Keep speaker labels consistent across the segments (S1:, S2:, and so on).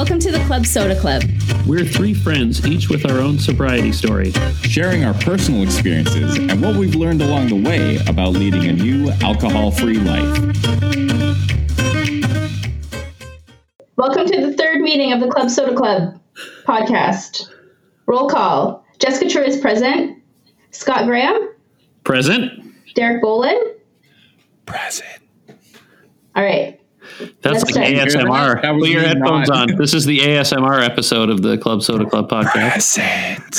S1: Welcome to the Club Soda Club.
S2: We're three friends, each with our own sobriety story.
S3: sharing our personal experiences and what we've learned along the way about leading a new alcohol free life.
S4: Welcome to the third meeting of the Club Soda Club podcast. Roll call. Jessica True is present. Scott Graham.
S2: Present.
S4: Derek Bolin.
S3: Present.
S4: All right.
S2: That's
S4: That's
S2: like. ASMR.
S3: That was
S2: Put your headphones
S3: not-
S2: on. This is the ASMR episode of the Club Soda Club podcast.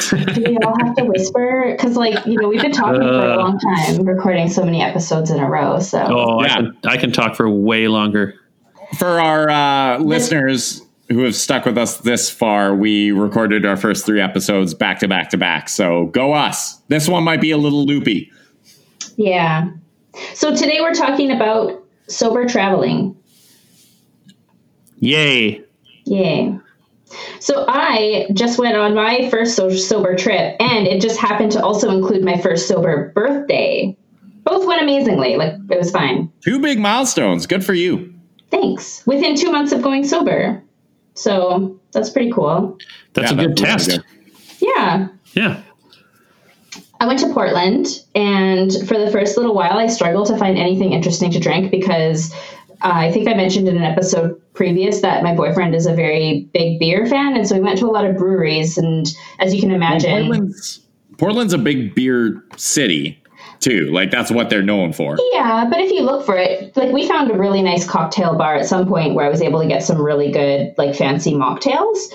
S3: Present.
S4: Do we all have to whisper? Because, like, you know, we've been talking for a
S2: Uh.
S4: long time, recording so many episodes in a row. So,
S2: Oh,
S3: Yeah.
S2: I, can, I can talk for way longer.
S3: For our uh, listeners who have stuck with us this far, we recorded our first three episodes back to back to back. So go us. This one might be a little loopy.
S4: yeah. So, today we're talking about sober traveling.
S2: Yay.
S4: Yay. So I just went on my first so- sober trip, and it just happened to also include my first sober birthday. Both went amazingly. Like, it was fine.
S3: Two big milestones. Good for you.
S4: Thanks. Within two months of going sober. So that's pretty cool.
S2: That's
S3: Yeah,
S2: a good
S3: that's
S2: test.
S3: really good.
S4: Yeah.
S2: Yeah.
S4: I went to Portland, and for the first little while, I struggled to find anything interesting to drink because uh, I think I mentioned in an episode previous that my boyfriend is a very big beer fan, and so we went to a lot of breweries. And as you can imagine,
S3: Portland's, Portland's a big beer city, too. Like, that's what they're known for.
S4: Yeah, but if you look for it, like we found a really nice cocktail bar at some point where I was able to get some really good, like fancy mocktails.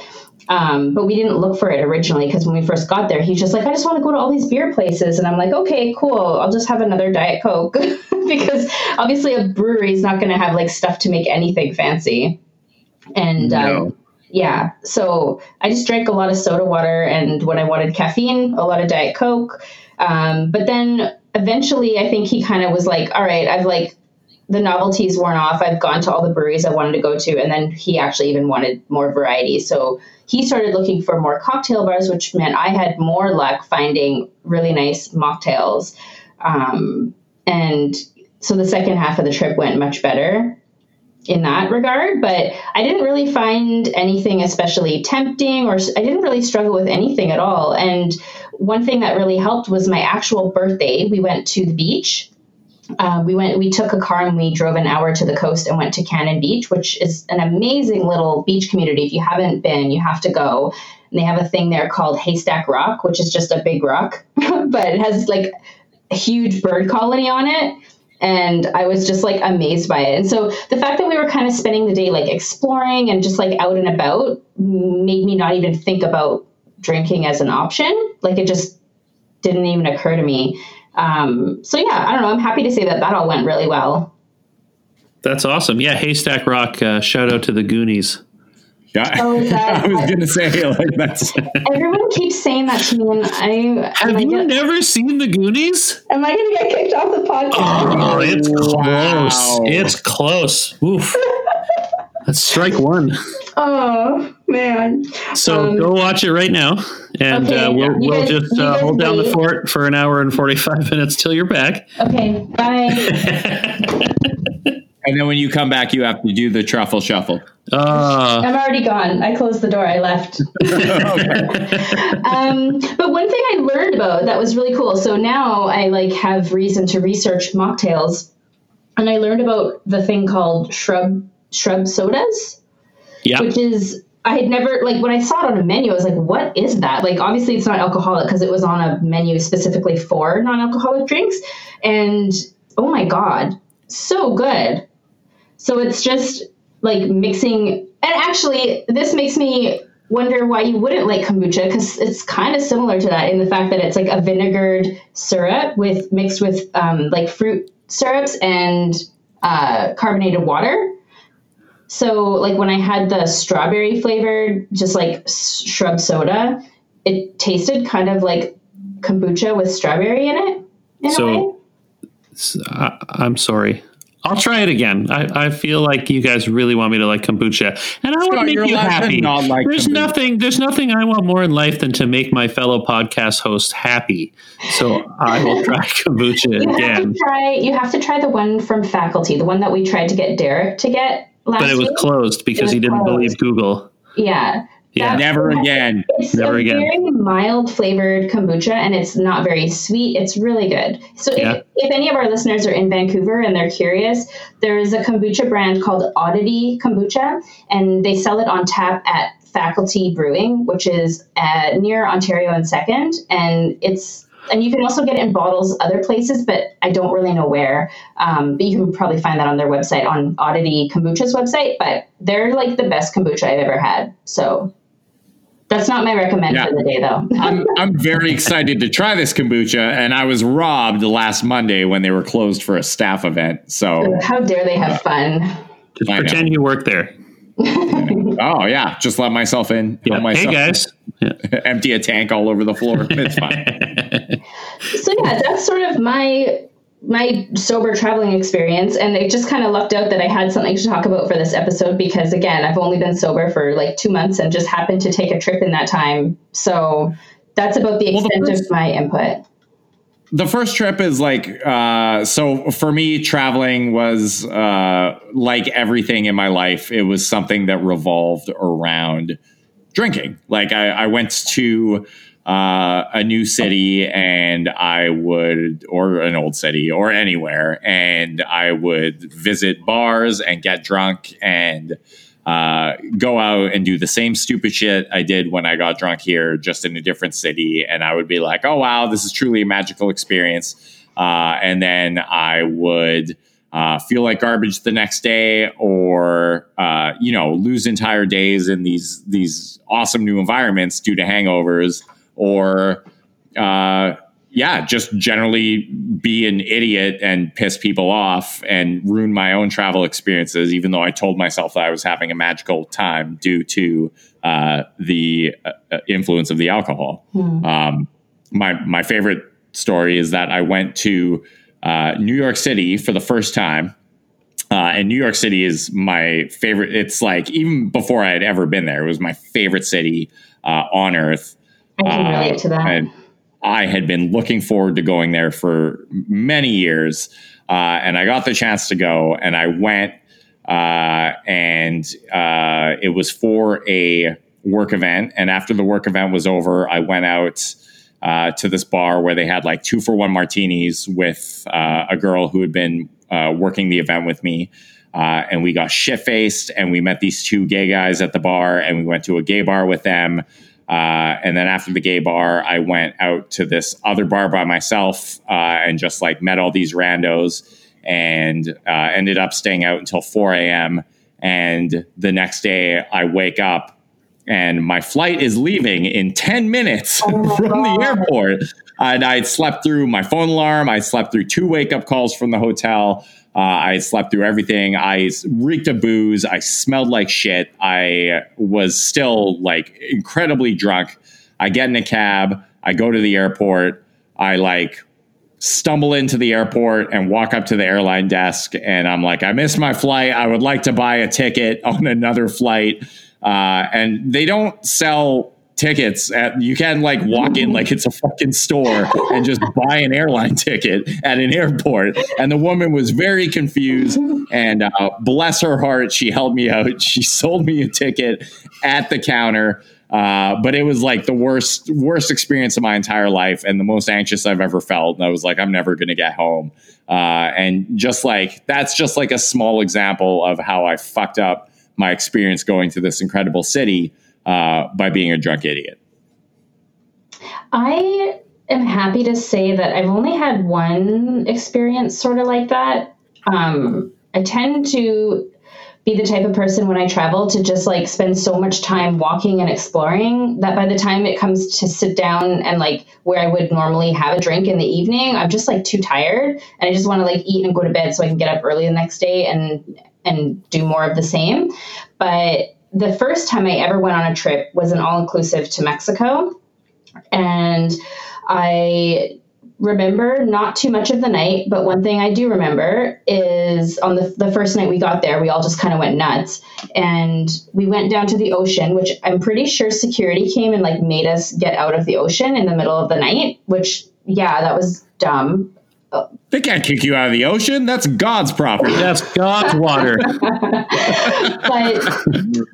S4: Um, but we didn't look for it originally because when we first got there, he's just like, I just want to go to all these beer places. And I'm like, okay, cool. I'll just have another Diet Coke because obviously a brewery is not going to have like stuff to make anything fancy. And um,
S3: No.
S4: yeah, so I just drank a lot of soda water, and when I wanted caffeine, a lot of Diet Coke. Um, but then eventually, I think he kind of was like, "All right, I've like the novelty's worn off. I've gone to all the breweries I wanted to go to, and then he actually even wanted more variety. So he started looking for more cocktail bars, which meant I had more luck finding really nice mocktails. Um, and so the second half of the trip went much better in that regard, but I didn't really find anything especially tempting or I didn't really struggle with anything at all. And one thing that really helped was my actual birthday. We went to the beach. Uh, we went. We took a car and we drove an hour to the coast and went to Cannon Beach, which is an amazing little beach community. If you haven't been, you have to go. And they have a thing there called Haystack Rock, which is just a big rock, but it has like a huge bird colony on it and I was just like amazed by it. And so the fact that we were kind of spending the day like exploring and just like out and about made me not even think about drinking as an option. Like it just didn't even occur to me. Um, so yeah, I don't know. I'm happy to say that that all went really well.
S2: That's awesome. Yeah. Haystack Rock. Uh, shout out to the Goonies.
S3: Yeah.
S4: Oh, that-
S3: I was going to say, like, that's.
S4: Everyone keeps saying that to me, and I
S2: Have
S4: am, I
S2: you
S4: gonna,
S2: never seen the Goonies?
S4: am I going to get kicked off the podcast?
S2: Oh, it's close.
S3: Wow.
S2: It's close. Oof. That's strike one.
S4: Oh man.
S2: So
S4: Um,
S2: go watch it right now, and
S4: okay,
S2: uh, we'll,
S4: you
S2: we'll
S4: guys-
S2: just uh,
S4: guys
S2: hold down the fort for an hour and forty five minutes till you're back.
S4: Okay. Bye.
S3: And then when you come back, you have to do the truffle shuffle.
S2: Uh,
S4: I'm already gone. I closed the door. I left. um, but one thing I learned about that was really cool. So now I like have reason to research mocktails, and I learned about the thing called shrub shrub sodas,
S2: yeah,
S4: which is I had never like when I saw it on a menu. I was like, "What is that?" Like, obviously, it's not alcoholic because it was on a menu specifically for non-alcoholic drinks, and oh my god, so good. So it's just like mixing, and actually, this makes me wonder why you wouldn't like kombucha because it's kind of similar to that in the fact that it's like a vinegared syrup with mixed with um, like fruit syrups and uh, carbonated water. So, like when I had the strawberry flavored, just like shrub soda, it tasted kind of like kombucha with strawberry in it. In
S2: So-
S4: a way.
S2: S- I, I'm sorry. I'll try it again. I, I feel like you guys really want me to like kombucha, and I want to make
S3: you're
S2: you
S3: allowed to
S2: happy.
S3: not like
S2: there's
S3: kombucha.
S2: nothing. There's nothing I want more in life than to make my fellow podcast host happy. So I will try kombucha
S4: You have
S2: again.
S4: to try. You have to try the one from faculty, the one that we tried to get Derek to get last
S2: But it was
S4: week.
S2: closed because
S4: was
S2: he didn't
S4: closed.
S2: believe Google.
S4: Yeah.
S2: Yeah.
S4: That's-
S3: Never again.
S4: It's
S2: Never
S4: a
S2: again.
S4: very mild flavored kombucha and it's not very sweet. It's really good. So
S2: Yeah.
S4: if, if any of our listeners are in Vancouver and they're curious, there is a kombucha brand called Oddity Kombucha and they sell it on tap at Faculty Brewing, which is uh, near Ontario and Second. And it's and you can also get it in bottles other places, but I don't really know where. Um, but you can probably find that on their website, on Oddity Kombucha's website. But they're like the best kombucha I've ever had. So that's not my recommend
S3: Yeah.
S4: for the day, though.
S3: I'm, I'm very excited to try this kombucha, and I was robbed last Monday when they were closed for a staff event. So,
S4: How dare they have fun?
S2: Just
S3: I know.
S2: pretend you work there.
S3: oh yeah, just let myself in.
S2: Yeah.
S3: myself,
S2: Hey guys. Yeah.
S3: empty a tank all over the floor. It's fine.
S4: Yeah, that's sort of my my sober traveling experience, and it just kind of lucked out that I had something to talk about for this episode because again, I've only been sober for like two months and just happened to take a trip in that time. So that's about the
S3: Well, the
S4: extent
S3: first-
S4: of my input.
S3: the first trip is like uh so for me traveling was uh like everything in my life it was something that revolved around drinking like i, I went to uh, a new city and i would or an old city or anywhere and i would visit bars and get drunk and uh, go out and do the same stupid shit I did when I got drunk here, just in a different city. And I would be like, oh, wow, this is truly a magical experience. Uh, and then I would uh, feel like garbage the next day or, uh, you know, lose entire days in these, these awesome new environments due to hangovers or, uh, yeah, just generally be an idiot and piss people off and ruin my own travel experiences, even though I told myself that I was having a magical time due to uh, the uh, influence of the alcohol. Um, my my favorite story is that I went to uh, New York City for the first time. Uh, and New York City is my favorite. It's like even before I had ever been there, it was my favorite city uh, on earth.
S4: I can
S3: Uh,
S4: relate to that.
S3: And I had been looking forward to going there for many years. Uh, and I got the chance to go, and I went, uh, and uh, it was for a work event. And after the work event was over, I went out uh, to this bar where they had like two for one martinis with uh, a girl who had been uh, working the event with me. Uh, and we got shit faced, and we met these two gay guys at the bar, and we went to a gay bar with them. Uh, and then after the gay bar, I went out to this other bar by myself uh, and just like met all these randos and uh, ended up staying out until 4 a.m. And the next day, I wake up and my flight is leaving in 10 minutes
S4: Oh
S3: from the airport. And I'd slept through my phone alarm. I slept through two wake up calls from the hotel. Uh, I slept through everything. I reeked of booze. I smelled like shit. I was still like incredibly drunk. I get in a cab. I go to the airport. I like stumble into the airport and walk up to the airline desk. And I'm like, I missed my flight. I would like to buy a ticket on another flight. Uh, and they don't sell tickets at you can like walk in like it's a fucking store and just buy an airline ticket at an airport and the woman was very confused and uh, bless her heart she helped me out she sold me a ticket at the counter uh, but it was like the worst worst experience of my entire life and the most anxious I've ever felt. And I was like, I'm never to get home. Uh, and just like that's just like a small example of how I fucked up my experience going to this incredible city uh, by being a drunk idiot.
S4: I am happy to say that I've only had one experience sort of like that. Um, I tend to be the type of person when I travel to just like spend so much time walking and exploring that by the time it comes to sit down and like where I would normally have a drink in the evening, I'm just like too tired and I just want to like eat and go to bed so I can get up early the next day and and do more of the same. But the first time I ever went on a trip was an all inclusive to Mexico. And I remember not too much of the night, but one thing I do remember is on the, the first night we got there, we all just kind of went nuts. And we went down to the ocean, which I'm pretty sure security came and like made us get out of the ocean in the middle of the night, which, yeah, that was dumb.
S3: They can't kick you out of the ocean. That's God's property.
S2: That's God's water.
S4: but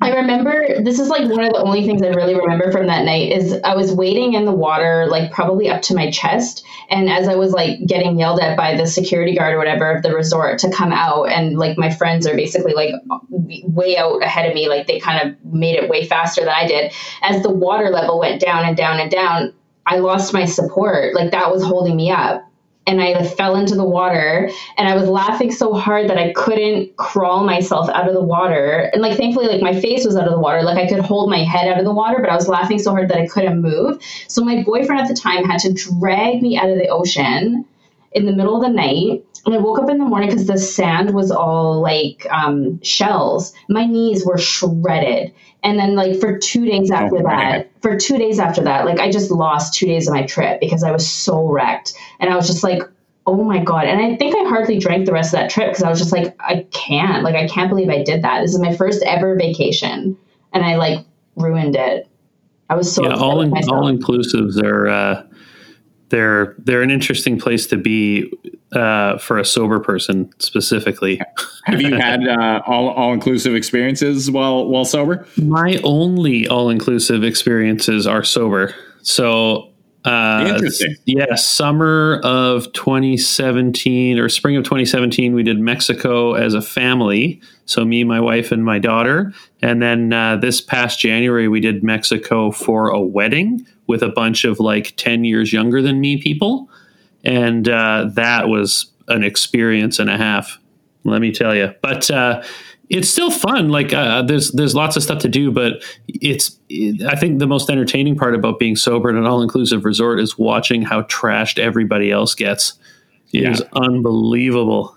S4: I remember this is like one of the only things I really remember from that night is I was wading in the water like probably up to my chest and as I was like getting yelled at by the security guard or whatever of the resort to come out and like my friends are basically like way out ahead of me like they kind of made it way faster than I did as the water level went down and down and down I lost my support like that was holding me up and I fell into the water and I was laughing so hard that I couldn't crawl myself out of the water. And like thankfully like my face was out of the water. Like I could hold my head out of the water, but I was laughing so hard that I couldn't move. So my boyfriend at the time had to drag me out of the ocean in the middle of the night. And I woke up in the morning because the sand was all like um, shells. My knees were shredded. And then, like, for two days after oh, that, for two days after that, like, I just lost two days of my trip because I was so wrecked. And I was just like, oh my God. And I think I hardly drank the rest of that trip because I was just like, I can't. Like, I can't believe I did that. This is my first ever vacation. And I, like, ruined it. I was so
S2: yeah, all in, all inclusives are uh, they're they're an interesting place to be uh, for a sober person specifically.
S3: Have you had uh, all all inclusive experiences while while sober?
S2: My only all inclusive experiences are sober. So uh,
S3: Interesting.
S2: Yeah, summer of 2017 or spring of 2017, we did Mexico as a family. So me, my wife, and my daughter. And then uh, this past January, we did Mexico for a wedding with a bunch of like 10 years younger than me people and uh, that was an experience and a half. Let me tell you, but uh, it's still fun. Like uh, there's there's lots of stuff to do, but it's it, I think the most entertaining part about being sober at an all inclusive resort is watching how trashed everybody else gets. It yeah. is unbelievable.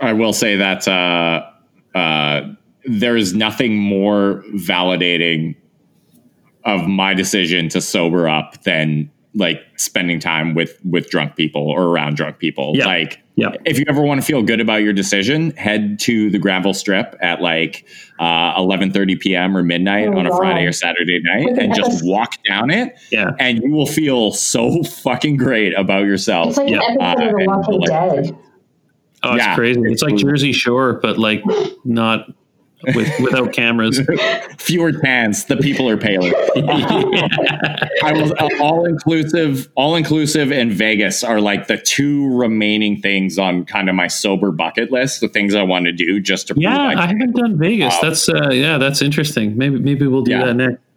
S3: I will say that uh, uh, there is nothing more validating of my decision to sober up than like spending time with with drunk people or around drunk people.
S2: Yeah.
S3: Like
S2: yeah.
S3: if you ever want to feel good about your decision, head to the Granville Strip at like uh, 11:30 p.m. or midnight oh, on a wow. Friday or Saturday night and just walk down it.
S2: Yeah.
S3: And you will feel so fucking great about yourself.
S4: It's like
S3: yeah.
S4: an episode uh, of Walking Dead.
S2: Oh, it's yeah. crazy. It's like Jersey Shore, but like not with without cameras.
S3: Fewer tans. The people are paler. I was uh, all inclusive. All inclusive and Vegas are like the two remaining things on kind of my sober bucket list. The things I want to do just to.
S2: Yeah, I, I haven't done Vegas. Uh, that's uh, yeah, that's interesting. Maybe maybe we'll do yeah. that next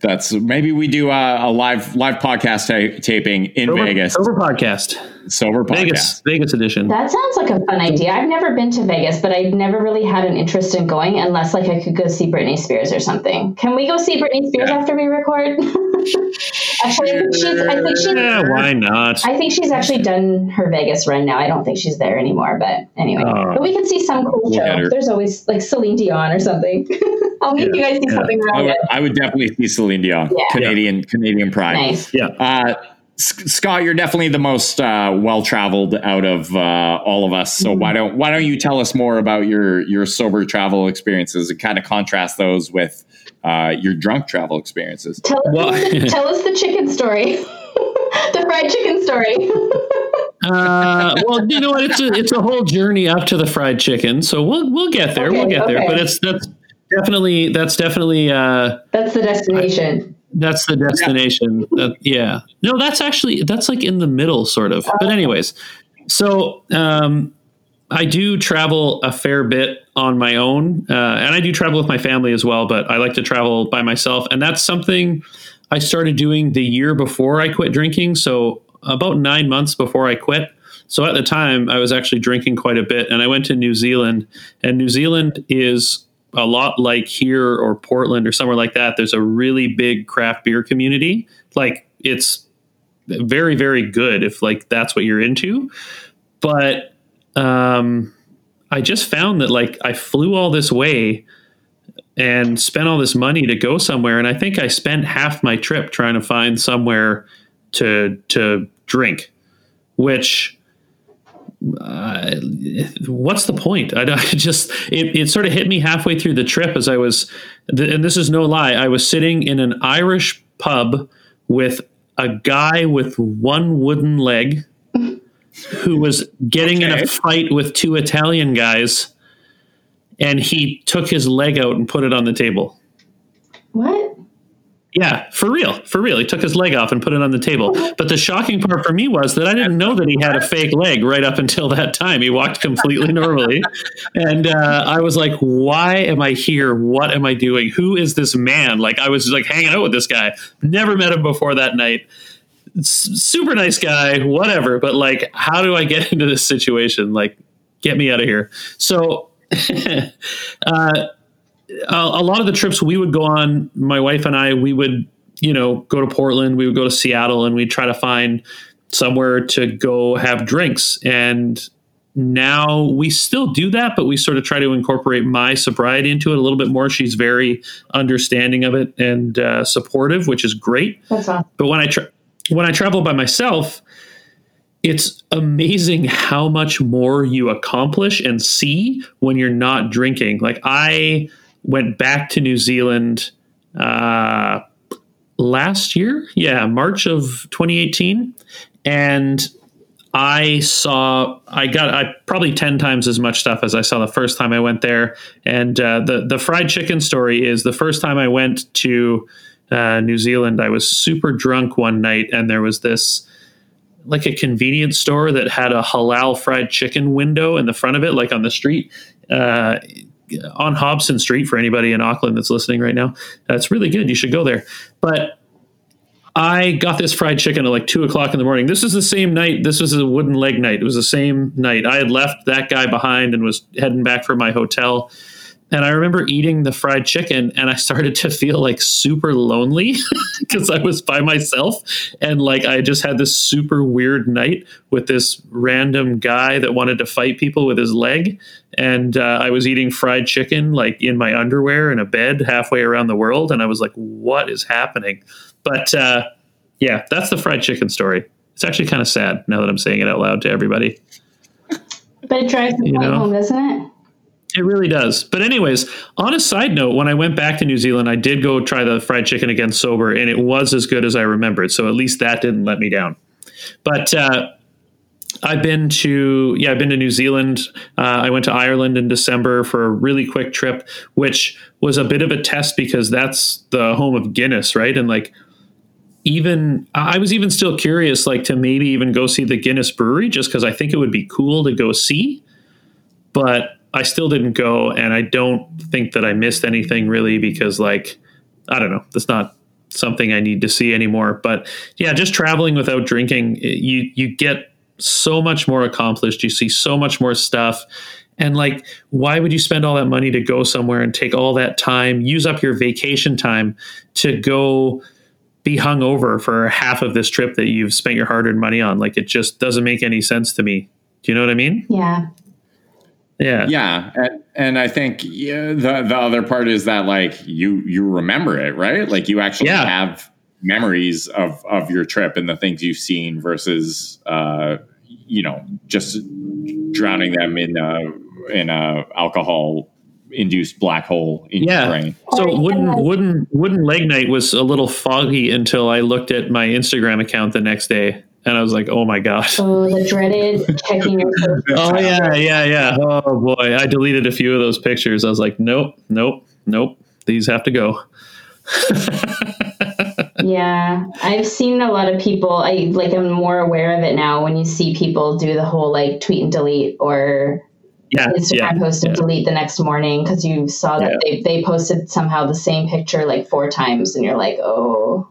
S3: that's maybe we do a, a live live podcast ta- taping in
S2: sober,
S3: Vegas.
S2: Sober podcast.
S3: Sober podcast.
S2: Vegas, Vegas edition.
S4: That sounds like a fun idea. I've never been to Vegas, but I've never really had an interest in going unless like I could go see Britney Spears or something. Can we go see Britney Spears yeah. after we record? actually, I think she's. I think she's.
S2: Yeah, why not?
S4: I think she's actually done her Vegas run now. I don't think she's there anymore, but anyway. Oh. but we can see some cool show. There's always like Celine Dion or something. I'll make yeah. you guys see yeah. something around
S3: I would,
S4: it.
S3: I would definitely see Celine Dion. Yeah. Canadian Canadian pride.
S4: Nice.
S2: Yeah.
S3: Uh, Scott, you're definitely the most uh, well traveled out of uh, all of us. So mm-hmm. why don't why don't you tell us more about your your sober travel experiences and kind of contrast those with uh, your drunk travel experiences?
S4: Tell us, the, tell us the chicken story, the fried chicken story.
S2: uh, well, you know what? It's a it's a whole journey up to the fried chicken. So we'll we'll get there. Okay, we'll get okay. there. But it's that's definitely that's definitely uh,
S4: that's the destination.
S2: That's the destination. Yeah. That, yeah. No, that's actually that's like in the middle, sort of. But anyways, so um, I do travel a fair bit on my own, uh, and I do travel with my family as well. But I like to travel by myself, and that's something I started doing the year before I quit drinking. So about nine months before I quit. So at the time, I was actually drinking quite a bit, and I went to New Zealand, and New Zealand is a lot like here or Portland or somewhere like that, there's a really big craft beer community. Like it's very, very good if like that's what you're into. But um, I just found that like I flew all this way and spent all this money to go somewhere, and I think I spent half my trip trying to find somewhere to to drink, which uh, what's the point? I, I just it, it, sort of hit me halfway through the trip as I was, and this is no lie. I was sitting in an Irish pub with a guy with one wooden leg who was getting in a fight with two Italian guys, and he took his leg out and put it on the table.
S4: What?
S2: Yeah, for real, for real. He took his leg off and put it on the table. But the shocking part for me was that I didn't know that he had a fake leg right up until that time. He walked completely normally, and uh, I was like, "Why am I here? What am I doing? Who is this man?" Like I was like hanging out with this guy. Never met him before that night. Super nice guy, whatever. But like, how do I get into this situation? Like, get me out of here. So. uh, a, a lot of the trips we would go on, my wife and I, we would, you know, go to Portland, we would go to Seattle, and we'd try to find somewhere to go have drinks. And now we still do that, but we sort of try to incorporate my sobriety into it a little bit more. She's very understanding of it and uh, supportive, which is great.
S4: That's awesome.
S2: But when I tra- when I travel by myself, it's amazing how much more you accomplish and see when you're not drinking. Like I went back to New Zealand uh, last year, yeah, March of 2018, and I saw I got I probably ten times as much stuff as I saw the first time I went there. And uh, the the fried chicken story is the first time I went to uh, New Zealand. I was super drunk one night, and there was this like a convenience store that had a halal fried chicken window in the front of it, like on the street. Uh, on Hobson Street for anybody in Auckland that's listening right now. That's really good. You should go there. But I got this fried chicken at like two o'clock in the morning. This is the same night. This was a wooden leg night. It was the same night. I had left that guy behind and was heading back for my hotel. And I remember eating the fried chicken and I started to feel like super lonely because I was by myself. And like I just had this super weird night with this random guy that wanted to fight people with his leg. And uh, I was eating fried chicken like in my underwear in a bed halfway around the world. And I was like, what is happening? But uh, yeah, that's the fried chicken story. It's actually kind of sad now that I'm saying it out loud to everybody.
S4: But it drives the point home, doesn't it?
S2: It really does. But anyways, on a side note, when I went back to New Zealand, I did go try the fried chicken again sober, and it was as good as I remembered. So at least that didn't let me down. But uh, I've been to yeah, I've been to New Zealand. Uh, I went to Ireland in December for a really quick trip, which was a bit of a test because that's the home of Guinness, right? And like even I was even still curious, like to maybe even go see the Guinness Brewery, just because I think it would be cool to go see. But I still didn't go, and I don't think that I missed anything really because, like, I don't know, that's not something I need to see anymore. But yeah, just traveling without drinking, you you get so much more accomplished. You see so much more stuff. And like, why would you spend all that money to go somewhere and take all that time, use up your vacation time to go be hungover for half of this trip that you've spent your hard earned money on? Like, it just doesn't make any sense to me. Do you know what I mean?
S4: Yeah.
S2: Yeah.
S3: Yeah, and, and I think yeah, the the other part is that like you you remember it, right? Like you actually
S2: Yeah.
S3: have memories of of your trip and the things you've seen versus uh, you know just drowning them in a in a alcohol induced black hole in
S2: Yeah.
S3: your brain.
S2: So wooden wooden wooden leg night was a little foggy until I looked at my Instagram account the next day, and I was like, "Oh my gosh!"
S4: Oh, the dreaded checking your
S2: Oh yeah, yeah, yeah. Oh boy, I deleted a few of those pictures. I was like, "Nope, nope, nope. These have to go."
S4: Yeah, I've seen a lot of people. I like. I'm more aware of it now. When you see people do the whole like tweet and delete or
S2: Yeah,
S4: Instagram
S2: yeah,
S4: post and
S2: yeah.
S4: delete the next morning because you saw that they, they posted somehow the same picture like four times, and you're like, oh,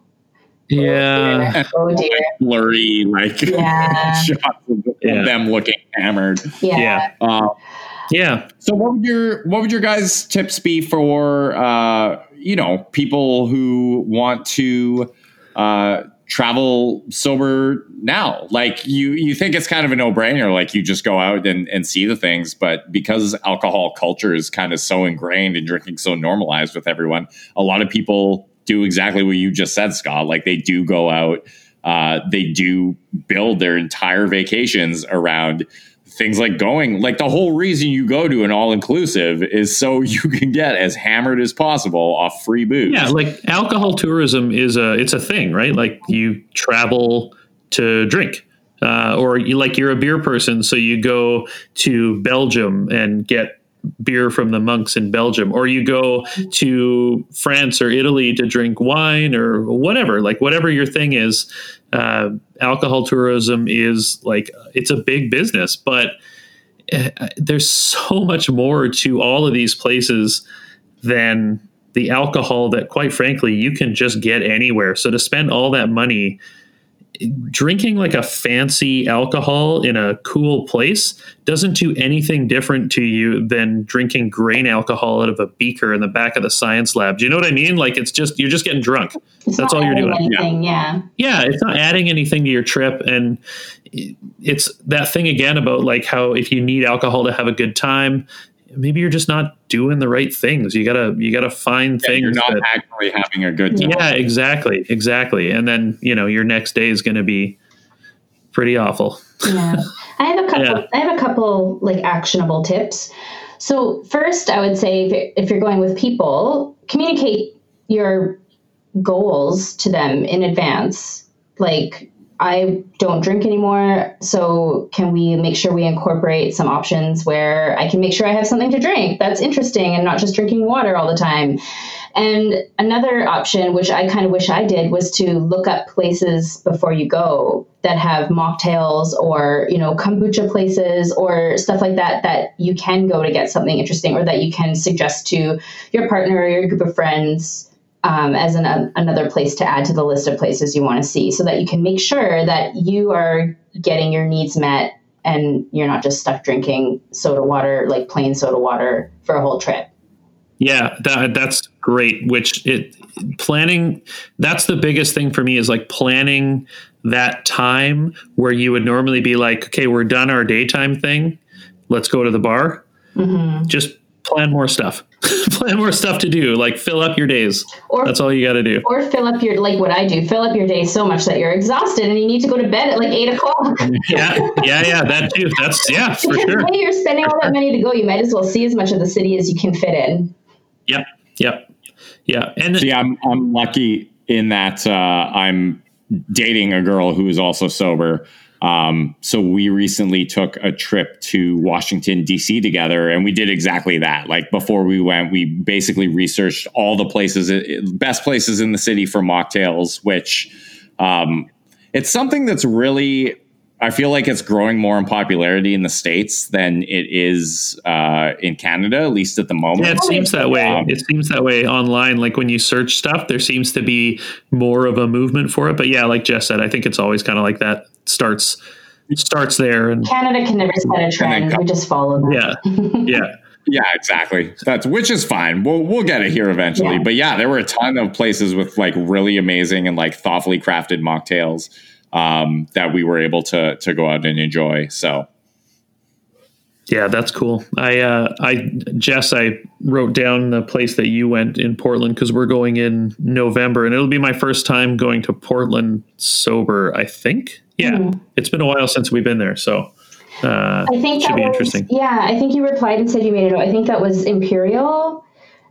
S2: yeah.
S4: dear. oh dear,
S3: Blurry like
S4: Yeah.
S3: shots of, of
S2: Yeah.
S3: them looking hammered.
S4: yeah,
S2: Yeah.
S3: Uh,
S2: Yeah.
S3: So what would your what would your guys tips be for uh, you know people who want to uh, travel sober now? Like you you think it's kind of a no brainer, like you just go out and, and see the things, but because alcohol culture is kind of so ingrained and drinking so normalized with everyone, a lot of people do exactly what you just said, Scott. Like they do go out, uh, they do build their entire vacations around things like going like the whole reason you go to an all inclusive is so you can get as hammered as possible off free booze.
S2: Yeah, like alcohol tourism is a it's a thing, right? Like you travel to drink. uh, or you like you're a beer person, so you go to Belgium and get beer from the monks in Belgium, or you go to France or Italy to drink wine or whatever, like whatever your thing is. Uh, alcohol tourism is like it's a big business, but uh, there's so much more to all of these places than the alcohol that, quite frankly, you can just get anywhere. So to spend all that money drinking like a fancy alcohol in a cool place doesn't do anything different to you than drinking grain alcohol out of a beaker in the back of the science lab. Do you know what I mean? Like it's just you're just getting drunk.
S4: It's
S2: That's all you're doing.
S4: Anything, yeah.
S2: Yeah, it's not adding anything to your trip and it's that thing again about like how if you need alcohol to have a good time, maybe you're just not doing the right things. You gotta you gotta find
S3: Yeah,
S2: things.
S3: you're not
S2: that-
S3: actually having a good time.
S2: yeah, exactly, exactly. And then you know your next day is going to be pretty awful.
S4: yeah i have a couple
S2: Yeah.
S4: i have a couple like actionable tips so first i would say if you're, if you're going with people communicate your goals to them in advance like i don't drink anymore so can we make sure we incorporate some options where i can make sure i have something to drink that's interesting and not just drinking water all the time? And another option, which I kind of wish I did, was to look up places before you go that have mocktails or, you know, kombucha places or stuff like that that you can go to get something interesting or that you can suggest to your partner or your group of friends um, as an, another place to add to the list of places you want to see so that you can make sure that you are getting your needs met and you're not just stuck drinking soda water, like plain soda water for a whole trip.
S2: Yeah, that that's great. Which it planning that's the biggest thing for me is like planning that time where you would normally be like, okay, we're done our daytime thing. Let's go to the bar. Just plan more stuff. plan more stuff to do. Like fill up your days.
S4: Or
S2: That's all you got to do.
S4: or fill up your like what I do, fill up your day so much that you're exhausted and you need to go to bed at like eight o'clock.
S2: Yeah, yeah, yeah. That too. That's yeah, for
S4: Because
S2: sure.
S4: when you're spending all that money to go, you might as well see as much of the city as you can fit in.
S2: Yep, yep, yeah. And
S3: See, I'm I'm lucky in that uh, I'm dating a girl who is also sober. Um, so we recently took a trip to Washington D.C. together, and we did exactly that. Like before we went, we basically researched all the places, best places in the city for mocktails. Which um, it's something that's really I feel like it's growing more in popularity in the states than it is uh, in Canada, at least at the moment.
S2: Yeah, it seems that way.
S3: Um,
S2: It seems that way online. Like when you search stuff, there seems to be more of a movement for it. But yeah, like Jess said, I think it's always kind of like that. Starts starts there, and
S4: Canada can never set a trend. We just follow them.
S2: yeah, yeah,
S3: Yeah, exactly. That's which is fine. We'll we'll get it here eventually.
S4: Yeah.
S3: But yeah, there were a ton of places with like really amazing and like thoughtfully crafted mocktails um, that we were able to to go out and enjoy. So
S2: yeah. That's cool. I, uh, I, Jess, I wrote down the place that you went in Portland because we're going in November, and it'll be my first time going to Portland sober. I think. Yeah,
S4: Mhm.
S2: it's been a while since we've been there, so uh,
S4: I think
S2: should
S4: that
S2: be
S4: was,
S2: interesting.
S4: Yeah, I think you replied and said you made it. I think that was Imperial.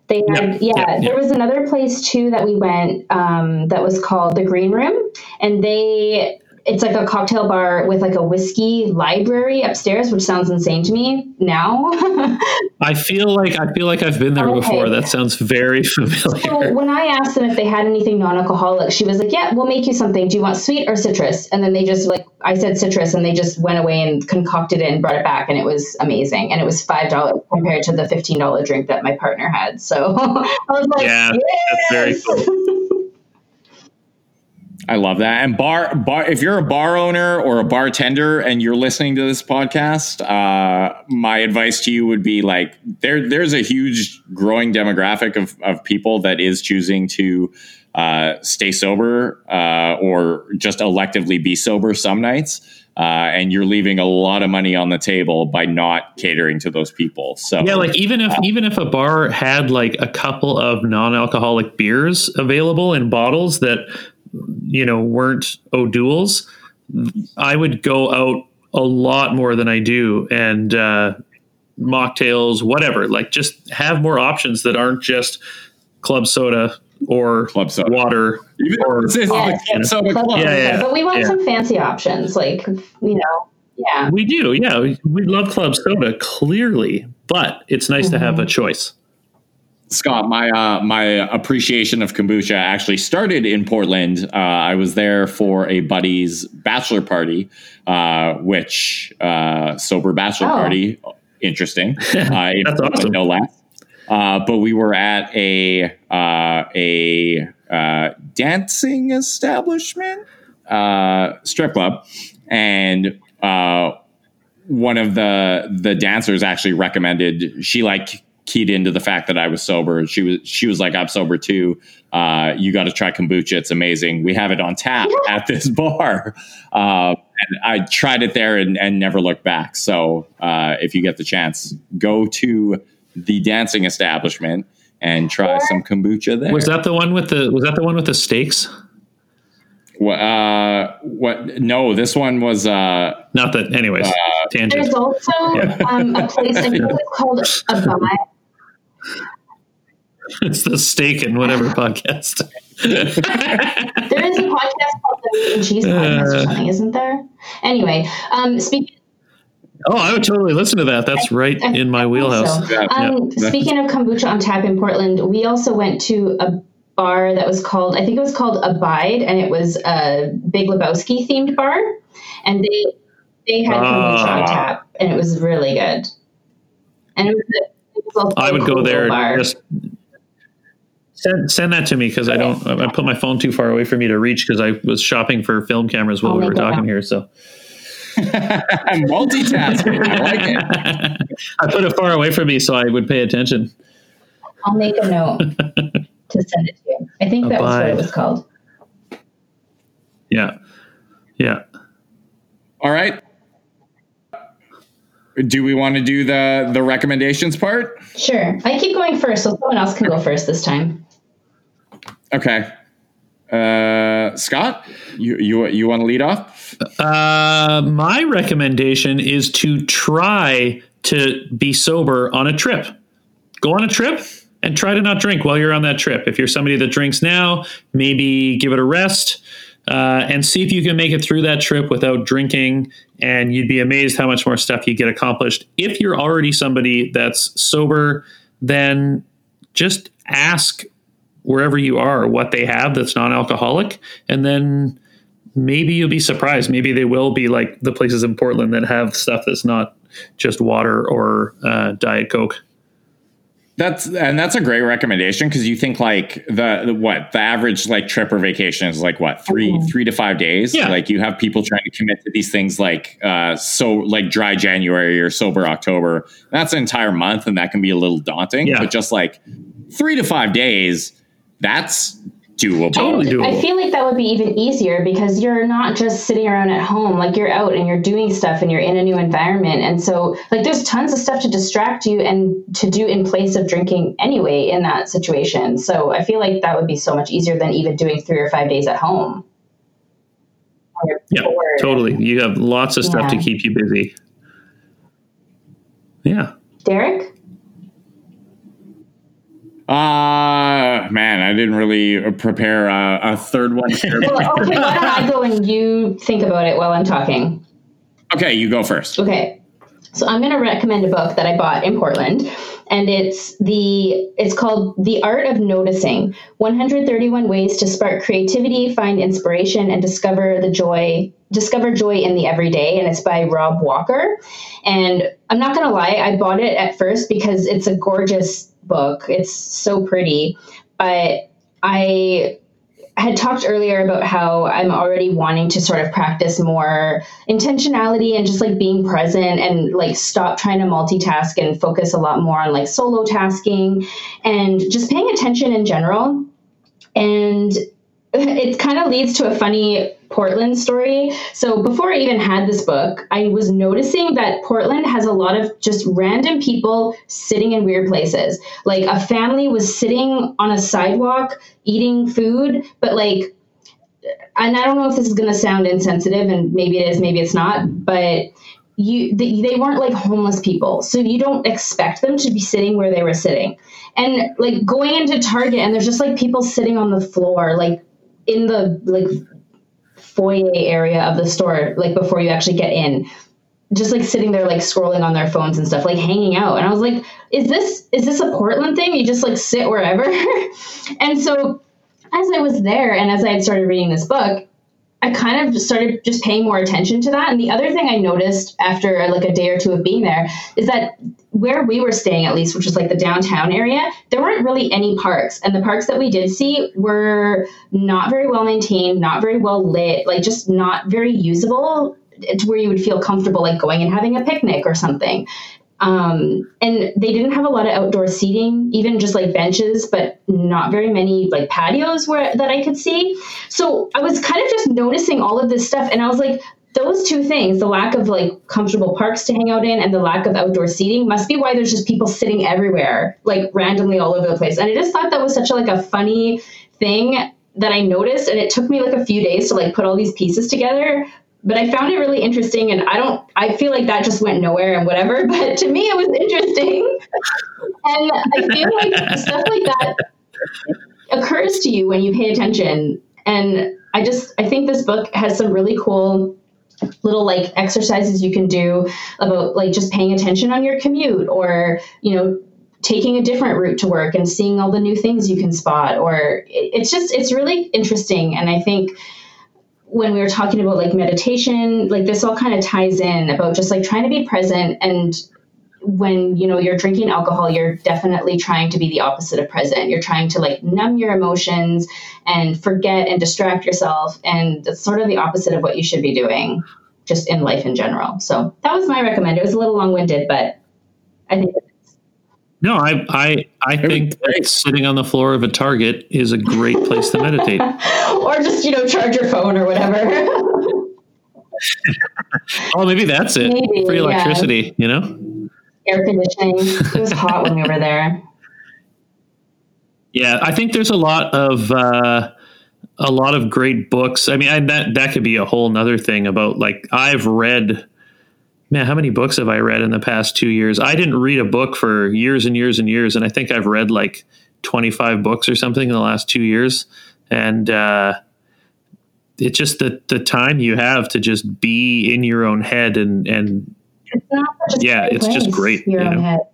S4: They had,
S2: Yep,
S4: yeah,
S2: yep,
S4: there was another place too that we went um, that was called the Green Room, and they it's like a cocktail bar with like a whiskey library upstairs, which sounds insane to me now.
S2: I feel like I feel like I've been there
S4: Okay.
S2: before. That sounds very familiar.
S4: so when I asked them if they had anything non-alcoholic, she was like, "Yeah, we'll make you something. Do you want sweet or citrus?" And then they just like I said citrus, and they just went away and concocted it and brought it back, and it was amazing. And it was five dollars compared to the fifteen dollar drink that my partner had. So I was like,
S2: Yeah, that's very
S4: "Yes!"
S3: I love that. And bar bar if you're a bar owner or a bartender and you're listening to this podcast, uh, my advice to you would be like there there's a huge growing demographic of of people that is choosing to uh, stay sober uh, or just electively be sober some nights. Uh, and you're leaving a lot of money on the table by not catering to those people. So
S2: Yeah, like even if even if a bar had like a couple of non-alcoholic beers available in bottles that you know weren't O'Doul's, I would go out a lot more than I do and uh, mocktails, whatever. Like just have more options that aren't just club soda or
S3: Club soda.
S2: water.
S3: Even
S2: or,
S3: this is
S4: Yeah,
S3: the club soda
S4: Club
S3: club.
S2: Yeah, yeah,
S4: but we want
S2: yeah.
S4: some fancy options, like you know, yeah.
S2: we do, yeah. We, we love club soda clearly, but it's nice to have a choice.
S3: Scott, my uh, my appreciation of kombucha actually started in Portland. Uh, I was there for a buddy's bachelor party, uh, which uh, sober bachelor
S4: Oh.
S3: party, interesting. Uh, in
S2: That's awesome.
S3: no less. Uh, but we were at a uh, a uh, dancing establishment, uh, strip club, and uh, one of the the dancers actually recommended she like keyed into the fact that I was sober. She was she was like, I'm sober too. Uh, you got to try kombucha. It's amazing. We have it on tap at this bar. Uh, and I tried it there and, and never looked back. So uh, if you get the chance, go to the dancing establishment and try some kombucha there.
S2: Was that the one with the was that the one with the steaks?
S3: Wha- uh, what? No, this one was. Uh,
S2: Not that anyways. tangent.
S4: There's also um, a place I think it's called Abide.
S2: It's the steak and whatever podcast.
S4: There is a podcast called the Meat and Cheese Podcast or
S2: Uh.
S4: something, isn't there? Anyway, um, speaking.
S2: Oh, I would totally listen to that. That's right in my wheelhouse.
S4: So,
S3: Yeah,
S4: um,
S3: yeah.
S4: Speaking of kombucha on tap in Portland, we also went to a bar that was called, I think it was called Abide, and it was a Big Lebowski themed bar, and they they had kombucha
S2: Ah.
S4: on tap, and it was really good. And it was, a, it was also
S2: I would go there. Just send send that to me because I don't. I put my phone too far away for me to reach because I was shopping for film cameras while
S4: I'll
S2: we were talking here. So
S3: multitasking. I like it.
S2: I put it far away from me so I would pay attention.
S4: I'll make a note to send it to you. I think that was what it was called.
S2: Yeah, yeah.
S3: All right. Do we want to do the the recommendations part?
S4: Sure. I keep going first, so someone else can go first this time.
S3: Okay. Uh, Scott, you you you want to lead off?
S2: Uh, my recommendation is to try to be sober on a trip. Go on a trip and try to not drink while you're on that trip. If you're somebody that drinks now, maybe give it a rest uh, and see if you can make it through that trip without drinking. And you'd be amazed how much more stuff you get accomplished. If you're already somebody that's sober, then just ask wherever you are what they have that's non-alcoholic, and then maybe you'll be surprised. Maybe they will be like the places in Portland that have stuff that's not just water or uh, Diet Coke.
S3: That's and that's a great recommendation because you think like the, the what the average like trip or vacation is like what 3 three to five days.
S2: Yeah.
S3: Like you have people trying to commit to these things like uh so like dry January or sober October. That's an entire month and that can be a little daunting.
S2: Yeah.
S3: But just like three to five days, that's doable.
S2: Totally doable.
S4: I feel like that would be even easier because you're not just sitting around at home. Like you're out and you're doing stuff and you're in a new environment. And so, like, there's tons of stuff to distract you and to do in place of drinking anyway in that situation. So I feel like that would be so much easier than even doing three or five days at home.
S2: Yeah,
S4: bored.
S2: totally. You have lots of stuff to keep you busy. Yeah.
S4: Derek?
S3: Uh man, I didn't really prepare a, a third one here.
S4: Well, okay, why don't I go and you think about it while I'm talking?
S3: okay, you go first.
S4: Okay. So I'm going to recommend a book that I bought in Portland and it's the it's called The Art of Noticing: 131 Ways to Spark Creativity, Find Inspiration and Discover the Joy Discover Joy in the Everyday and it's by Rob Walker. And I'm not to lie, I bought it at first because it's a gorgeous book. It's so pretty, but I had talked earlier about how I'm already wanting to sort of practice more intentionality and just like being present and like stop trying to multitask and focus a lot more on like solo tasking and just paying attention in general. And it kind of leads to a funny Portland story. So before I even had this book, I was noticing that Portland has a lot of just random people sitting in weird places. Like a family was sitting on a sidewalk eating food, but like and I don't know if this is going to sound insensitive and maybe it is, maybe it's not, but you they, they weren't like homeless people so you don't expect them to be sitting where they were sitting and like going into target and there's just like people sitting on the floor like in the like foyer area of the store like before you actually get in. Just like sitting there like scrolling on their phones and stuff like hanging out. And i was like is this is this a portland thing? You just like sit wherever? And so as i was there and as i had started reading this book I kind of started just paying more attention to that. And the other thing I noticed after like a day or two of being there is that where we were staying, at least, which was like the downtown area, there weren't really any parks. And the parks that we did see were not very well maintained, not very well lit, like just not very usable to where you would feel comfortable like going and having a picnic or something. Um, and they didn't have a lot of outdoor seating, even just like benches, but not very many like patios where that I could see. So I was kind of just noticing all of this stuff, and I was like, those two things, the lack of like comfortable parks to hang out in and the lack of outdoor seating must be why there's just people sitting everywhere, like randomly all over the place. And I just thought that was such a like a funny thing that I noticed and it took me like a few days to like put all these pieces together but I found it really interesting and I don't I feel like that just went nowhere and whatever, but to me it was interesting. and I feel like stuff like that occurs to you when you pay attention. And I just I think this book has some really cool little like exercises you can do about like just paying attention on your commute or, you know, taking a different route to work and seeing all the new things you can spot or it's just it's really interesting. And I think when we were talking about like meditation, like this all kind of ties in about just like trying to be present and when you know you're drinking alcohol you're definitely trying to be the opposite of present you're trying to like numb your emotions and forget and distract yourself and it's sort of the opposite of what you should be doing just in life in general so that was my recommend it was a little long-winded but i think
S2: no, I I I think that sitting on the floor of a Target is a great place to meditate.
S4: or just you know charge your phone or whatever.
S2: oh, maybe that's it. Maybe, Free electricity, yeah. you know.
S4: Air conditioning. It was hot when we were there.
S2: Yeah, I think there's a lot of uh, a lot of great books. I mean, I, that that could be a whole nother thing about like I've read man, how many books have I read in the past two years? I didn't read a book for years and years and years, and I think I've read like 25 books or something in the last two years. And uh, it's just the the time you have to just be in your own head and and yeah, it's just great. Your you know?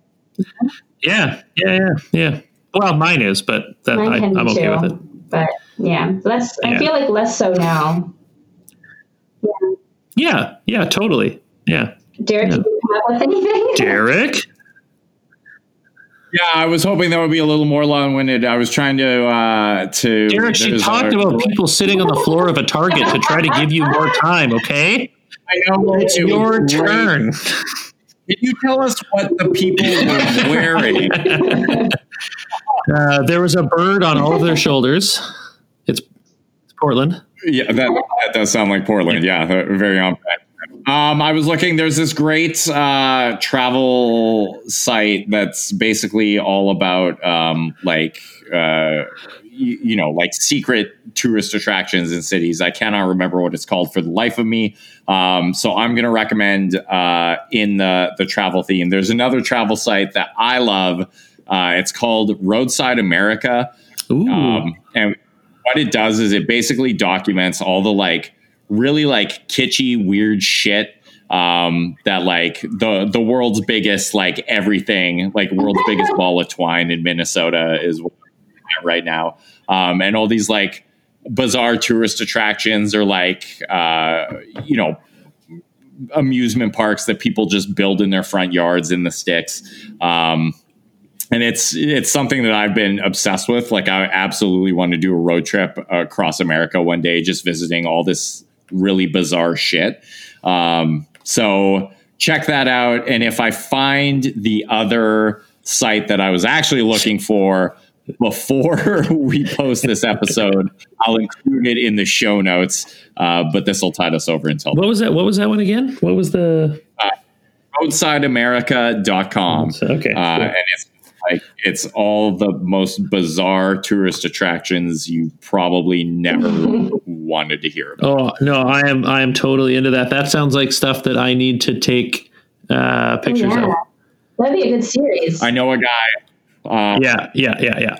S2: Yeah, yeah, yeah, yeah. Well, mine is, but that, I, am okay too, with it.
S4: But yeah, less. Yeah. I feel like less so now.
S2: Yeah. Yeah. Yeah. Totally. Yeah.
S4: Derek, yeah. come up with anything?
S2: Derek?
S3: Yeah, I was hoping that would be a little more long-winded. I was trying to uh to
S2: Derek, she talked about people sitting on the floor of a Target to try to give you more time, okay?
S3: I know
S2: it's it your turn.
S3: Can you tell us what the people were wearing?
S2: Uh, there was a bird on all of their shoulders. It's, it's Portland.
S3: Yeah, that, that does sound like Portland. Yeah, yeah very on um, I was looking. There's this great uh, travel site that's basically all about um, like uh, you, you, know like secret tourist attractions in cities. I cannot remember what it's called for the life of me. Um, so I'm going to recommend uh, in the the travel theme. There's another travel site that I love. Uh, it's called Roadside America, um, and what it does is it basically documents all the like really like kitschy, weird shit um, that like the the world's biggest like everything like world's biggest ball of twine in Minnesota is right now, um, and all these like bizarre tourist attractions are like uh, you know amusement parks that people just build in their front yards in the sticks. Um, and it's it's something that I've been obsessed with. Like I absolutely want to do a road trip across America one day, just visiting all this really bizarre shit. Um, so check that out. And if I find the other site that I was actually looking for before we post this episode, I'll include it in the show notes. Uh, but this will tide us over until
S2: what was that? What was that one again? What was the uh,
S3: roadsideamerica.com.
S2: Okay. Uh,
S3: cool. And it's like it's all the most bizarre tourist attractions you probably never wanted to hear about.
S2: Oh no, I am I am totally into that. That sounds like stuff that I need to take uh, pictures
S4: Oh, yeah.
S2: of.
S4: That'd be a good series.
S3: I know a guy. Uh,
S2: Yeah, yeah, yeah, yeah.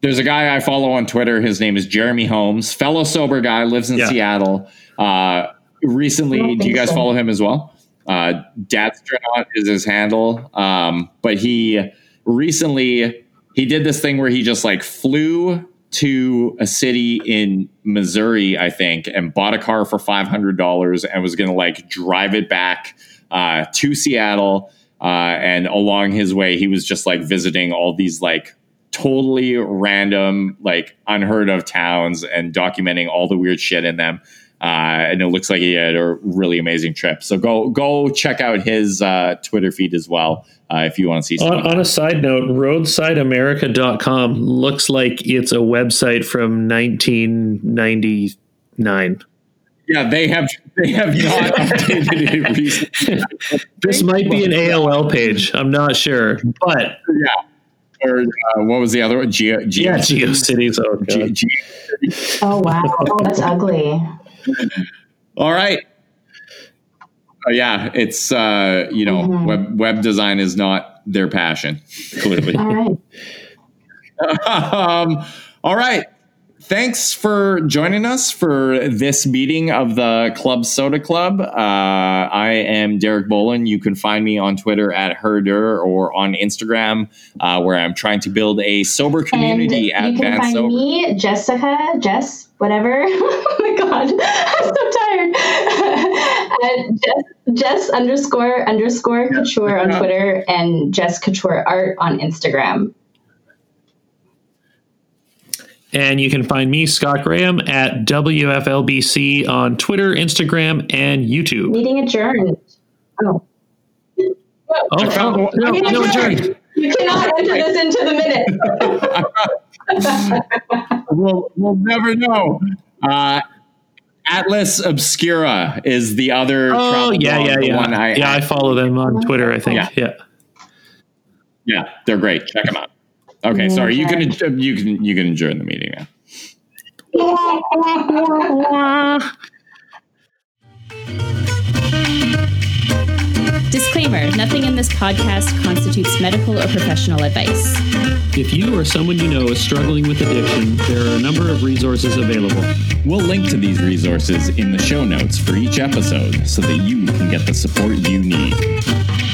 S3: There's a guy I follow on Twitter. His name is Jeremy Holmes, fellow sober guy, lives in
S2: Yeah.
S3: Seattle. Uh, recently,
S4: don't
S3: you guys
S4: so.
S3: follow him as well? Uh, Dadstronaut is his handle. Um, but he recently he did this thing where he just like flew to a city in Missouri, I think, and bought a car for five hundred dollars and was going to like drive it back uh, to Seattle. Uh, and along his way, he was just like visiting all these like totally random, like unheard of towns and documenting all the weird shit in them. Uh, and it looks like he had a really amazing trip. So go go check out his uh, Twitter feed as well uh, if you want to see. Some
S2: On, on a side note, roadsideamerica.com looks like it's a website from 1999.
S3: Yeah, they have they have not updated it recently.
S2: This might be an AOL page. I'm not sure. But
S3: Yeah. Or uh, what was the other one? Geo, Geo,
S2: yeah, GeoCities. Oh,
S3: Ge-
S2: God.
S3: Ge-
S4: oh wow, oh, that's ugly.
S3: All right. Uh, yeah, it's uh, you know,
S4: Mhm.
S3: web web design is not their passion, clearly.
S4: All right.
S3: um, all right. Thanks for joining us for this meeting of the Club Soda Club. Uh, I am Derek Bolin. You can find me on Twitter at Herder or on Instagram, uh, where I'm trying to build a sober community
S4: and
S3: at
S4: you can
S3: Van
S4: find
S3: Sober.
S4: me, Jessica, Jess, whatever. oh my god, I'm so tired. Jess, Jess underscore underscore couture on Twitter and Jess couture art on Instagram.
S2: And you can find me, Scott Graham, at WFLBC on Twitter, Instagram, and YouTube.
S4: Meeting adjourned. Oh,
S2: Oh,
S3: I found-
S2: no,
S4: Meeting
S2: no,
S4: adjourned.
S2: adjourned.
S4: You cannot enter this into the minute.
S3: we'll, we'll never know. Uh, Atlas Obscura is the other.
S2: Oh, yeah, yeah, yeah.
S3: One I,
S2: yeah, I follow them on Twitter, I think.
S3: Yeah.
S2: Yeah.
S3: Yeah, they're great. Check them out. Okay, sorry. You can you can you can adjourn the meeting now.
S1: Disclaimer Nothing in this podcast constitutes medical or professional advice.
S2: If you or someone you know is struggling with addiction, there are a number of resources available.
S3: We'll link to these resources in the show notes for each episode so that you can get the support you need.